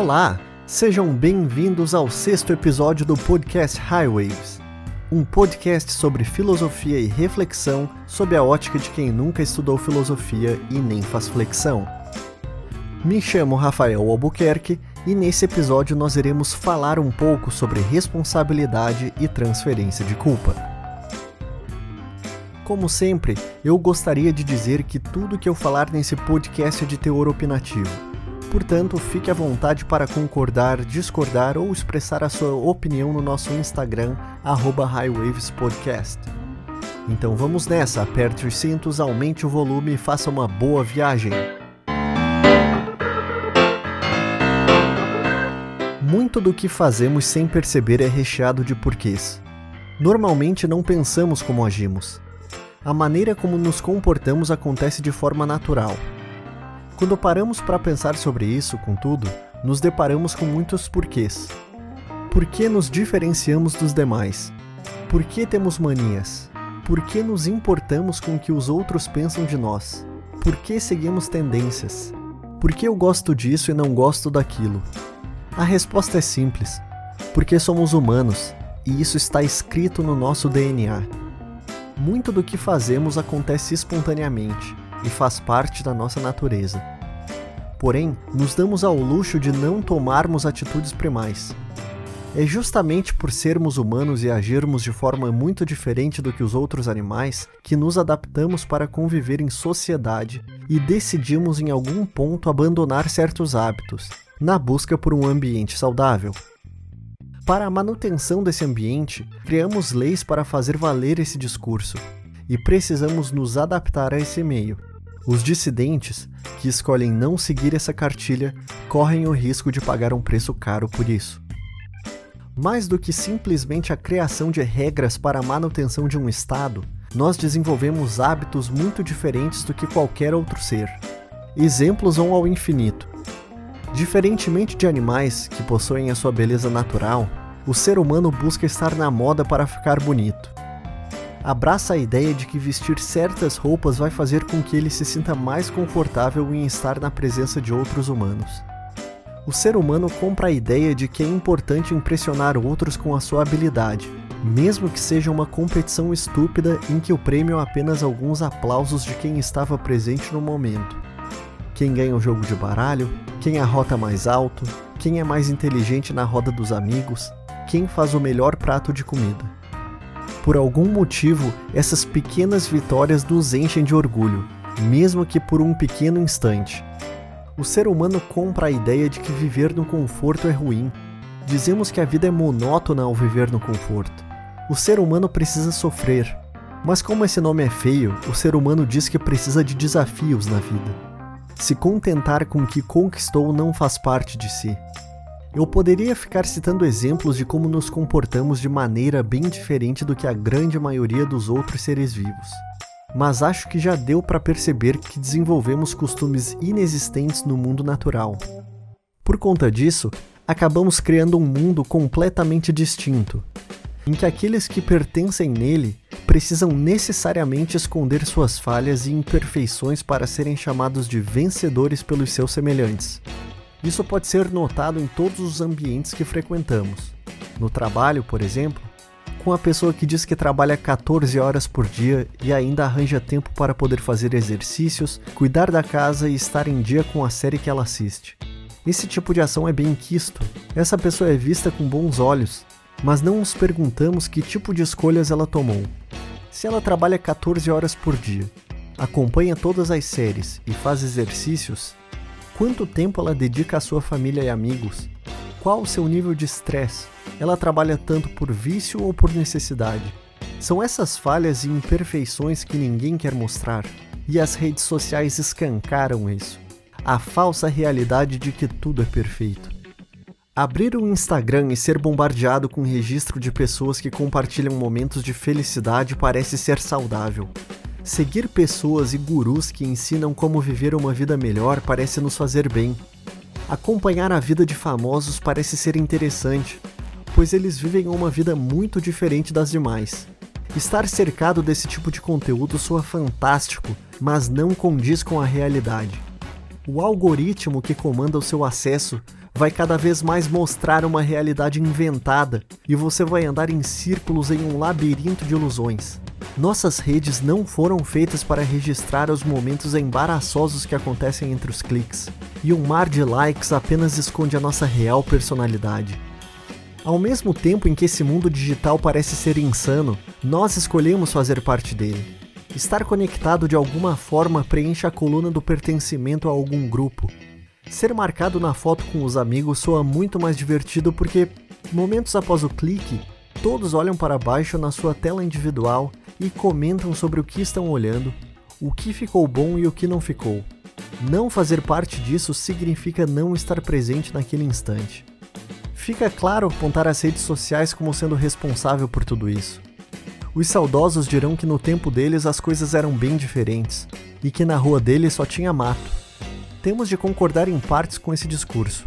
Olá, sejam bem-vindos ao sexto episódio do podcast Highwaves, um podcast sobre filosofia e reflexão sob a ótica de quem nunca estudou filosofia e nem faz flexão. Me chamo Rafael Albuquerque e nesse episódio nós iremos falar um pouco sobre responsabilidade e transferência de culpa. Como sempre, eu gostaria de dizer que tudo que eu falar nesse podcast é de teor opinativo Portanto, fique à vontade para concordar, discordar ou expressar a sua opinião no nosso Instagram, HighwavesPodcast. Então vamos nessa, aperte os cintos, aumente o volume e faça uma boa viagem. Muito do que fazemos sem perceber é recheado de porquês. Normalmente não pensamos como agimos. A maneira como nos comportamos acontece de forma natural quando paramos para pensar sobre isso, contudo, nos deparamos com muitos porquês. Por que nos diferenciamos dos demais? Por que temos manias? Por que nos importamos com o que os outros pensam de nós? Por que seguimos tendências? Por que eu gosto disso e não gosto daquilo? A resposta é simples: porque somos humanos e isso está escrito no nosso DNA. Muito do que fazemos acontece espontaneamente e faz parte da nossa natureza. Porém, nos damos ao luxo de não tomarmos atitudes primais. É justamente por sermos humanos e agirmos de forma muito diferente do que os outros animais que nos adaptamos para conviver em sociedade e decidimos em algum ponto abandonar certos hábitos, na busca por um ambiente saudável. Para a manutenção desse ambiente, criamos leis para fazer valer esse discurso, e precisamos nos adaptar a esse meio. Os dissidentes, que escolhem não seguir essa cartilha, correm o risco de pagar um preço caro por isso. Mais do que simplesmente a criação de regras para a manutenção de um Estado, nós desenvolvemos hábitos muito diferentes do que qualquer outro ser. Exemplos vão ao infinito. Diferentemente de animais que possuem a sua beleza natural, o ser humano busca estar na moda para ficar bonito abraça a ideia de que vestir certas roupas vai fazer com que ele se sinta mais confortável em estar na presença de outros humanos. O ser humano compra a ideia de que é importante impressionar outros com a sua habilidade, mesmo que seja uma competição estúpida em que o prêmio é apenas alguns aplausos de quem estava presente no momento. Quem ganha o jogo de baralho, quem arrota mais alto, quem é mais inteligente na roda dos amigos, quem faz o melhor prato de comida. Por algum motivo, essas pequenas vitórias nos enchem de orgulho, mesmo que por um pequeno instante. O ser humano compra a ideia de que viver no conforto é ruim. Dizemos que a vida é monótona ao viver no conforto. O ser humano precisa sofrer. Mas como esse nome é feio, o ser humano diz que precisa de desafios na vida. Se contentar com o que conquistou não faz parte de si. Eu poderia ficar citando exemplos de como nos comportamos de maneira bem diferente do que a grande maioria dos outros seres vivos. Mas acho que já deu para perceber que desenvolvemos costumes inexistentes no mundo natural. Por conta disso, acabamos criando um mundo completamente distinto, em que aqueles que pertencem nele precisam necessariamente esconder suas falhas e imperfeições para serem chamados de vencedores pelos seus semelhantes. Isso pode ser notado em todos os ambientes que frequentamos. No trabalho, por exemplo, com a pessoa que diz que trabalha 14 horas por dia e ainda arranja tempo para poder fazer exercícios, cuidar da casa e estar em dia com a série que ela assiste. Esse tipo de ação é bem quisto. Essa pessoa é vista com bons olhos, mas não nos perguntamos que tipo de escolhas ela tomou. Se ela trabalha 14 horas por dia, acompanha todas as séries e faz exercícios, Quanto tempo ela dedica à sua família e amigos? Qual o seu nível de estresse? Ela trabalha tanto por vício ou por necessidade? São essas falhas e imperfeições que ninguém quer mostrar, e as redes sociais escancaram isso. A falsa realidade de que tudo é perfeito. Abrir o Instagram e ser bombardeado com registro de pessoas que compartilham momentos de felicidade parece ser saudável. Seguir pessoas e gurus que ensinam como viver uma vida melhor parece nos fazer bem. Acompanhar a vida de famosos parece ser interessante, pois eles vivem uma vida muito diferente das demais. Estar cercado desse tipo de conteúdo soa fantástico, mas não condiz com a realidade. O algoritmo que comanda o seu acesso vai cada vez mais mostrar uma realidade inventada e você vai andar em círculos em um labirinto de ilusões. Nossas redes não foram feitas para registrar os momentos embaraçosos que acontecem entre os cliques, e um mar de likes apenas esconde a nossa real personalidade. Ao mesmo tempo em que esse mundo digital parece ser insano, nós escolhemos fazer parte dele. Estar conectado de alguma forma preenche a coluna do pertencimento a algum grupo. Ser marcado na foto com os amigos soa muito mais divertido porque, momentos após o clique, todos olham para baixo na sua tela individual e comentam sobre o que estão olhando, o que ficou bom e o que não ficou. Não fazer parte disso significa não estar presente naquele instante. Fica claro apontar as redes sociais como sendo responsável por tudo isso. Os saudosos dirão que no tempo deles as coisas eram bem diferentes e que na rua deles só tinha mato. Temos de concordar em partes com esse discurso.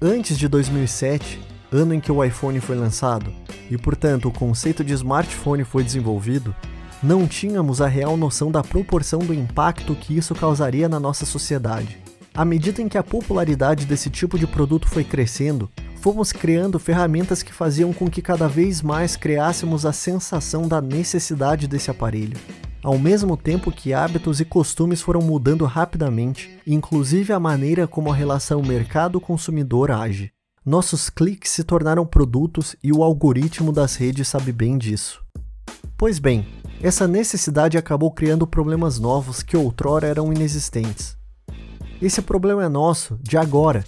Antes de 2007, ano em que o iPhone foi lançado, e portanto o conceito de smartphone foi desenvolvido, não tínhamos a real noção da proporção do impacto que isso causaria na nossa sociedade. À medida em que a popularidade desse tipo de produto foi crescendo, fomos criando ferramentas que faziam com que cada vez mais criássemos a sensação da necessidade desse aparelho. Ao mesmo tempo que hábitos e costumes foram mudando rapidamente, inclusive a maneira como a relação mercado-consumidor age. Nossos cliques se tornaram produtos e o algoritmo das redes sabe bem disso. Pois bem, essa necessidade acabou criando problemas novos que outrora eram inexistentes. Esse problema é nosso, de agora.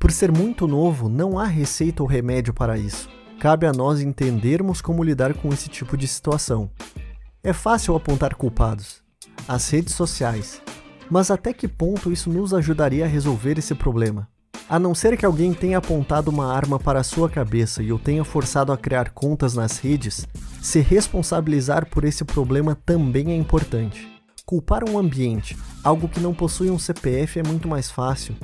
Por ser muito novo, não há receita ou remédio para isso. Cabe a nós entendermos como lidar com esse tipo de situação. É fácil apontar culpados, as redes sociais, mas até que ponto isso nos ajudaria a resolver esse problema? A não ser que alguém tenha apontado uma arma para a sua cabeça e o tenha forçado a criar contas nas redes, se responsabilizar por esse problema também é importante. Culpar um ambiente, algo que não possui um CPF, é muito mais fácil.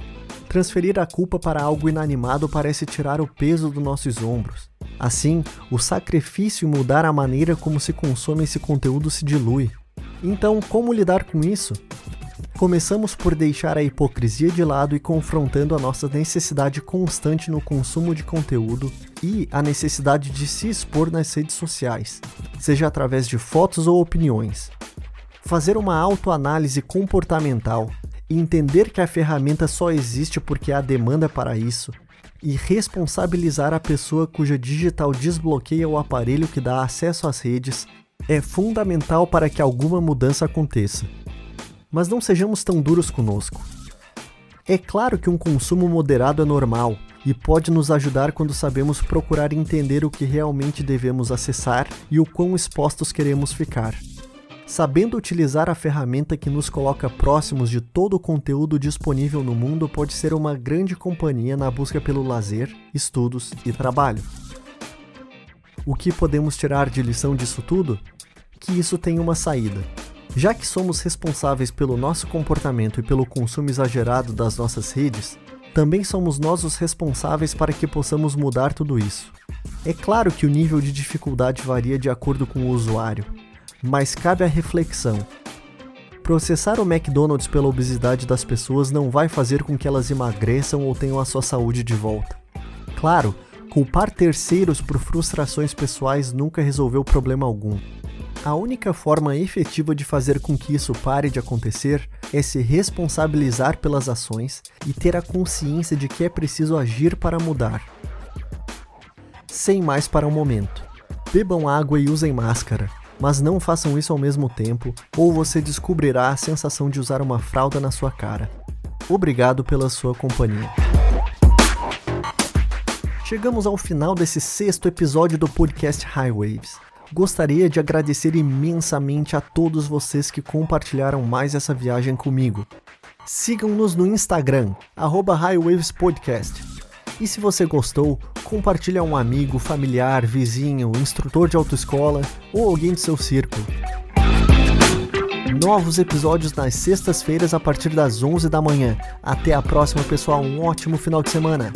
Transferir a culpa para algo inanimado parece tirar o peso dos nossos ombros. Assim, o sacrifício e mudar a maneira como se consome esse conteúdo se dilui. Então, como lidar com isso? Começamos por deixar a hipocrisia de lado e confrontando a nossa necessidade constante no consumo de conteúdo e a necessidade de se expor nas redes sociais, seja através de fotos ou opiniões. Fazer uma autoanálise comportamental entender que a ferramenta só existe porque há demanda para isso e responsabilizar a pessoa cuja digital desbloqueia o aparelho que dá acesso às redes é fundamental para que alguma mudança aconteça mas não sejamos tão duros conosco. É claro que um consumo moderado é normal e pode nos ajudar quando sabemos procurar entender o que realmente devemos acessar e o quão expostos queremos ficar. Sabendo utilizar a ferramenta que nos coloca próximos de todo o conteúdo disponível no mundo pode ser uma grande companhia na busca pelo lazer, estudos e trabalho. O que podemos tirar de lição disso tudo? Que isso tem uma saída já que somos responsáveis pelo nosso comportamento e pelo consumo exagerado das nossas redes, também somos nós os responsáveis para que possamos mudar tudo isso. É claro que o nível de dificuldade varia de acordo com o usuário, mas cabe a reflexão. Processar o McDonald's pela obesidade das pessoas não vai fazer com que elas emagreçam ou tenham a sua saúde de volta. Claro, culpar terceiros por frustrações pessoais nunca resolveu problema algum. A única forma efetiva de fazer com que isso pare de acontecer é se responsabilizar pelas ações e ter a consciência de que é preciso agir para mudar. Sem mais para o momento. Bebam água e usem máscara, mas não façam isso ao mesmo tempo, ou você descobrirá a sensação de usar uma fralda na sua cara. Obrigado pela sua companhia. Chegamos ao final desse sexto episódio do podcast High Waves. Gostaria de agradecer imensamente a todos vocês que compartilharam mais essa viagem comigo. Sigam-nos no Instagram, @highwavespodcast. E se você gostou, compartilhe a um amigo, familiar, vizinho, instrutor de autoescola ou alguém do seu círculo. Novos episódios nas sextas-feiras a partir das 11 da manhã. Até a próxima, pessoal. Um ótimo final de semana.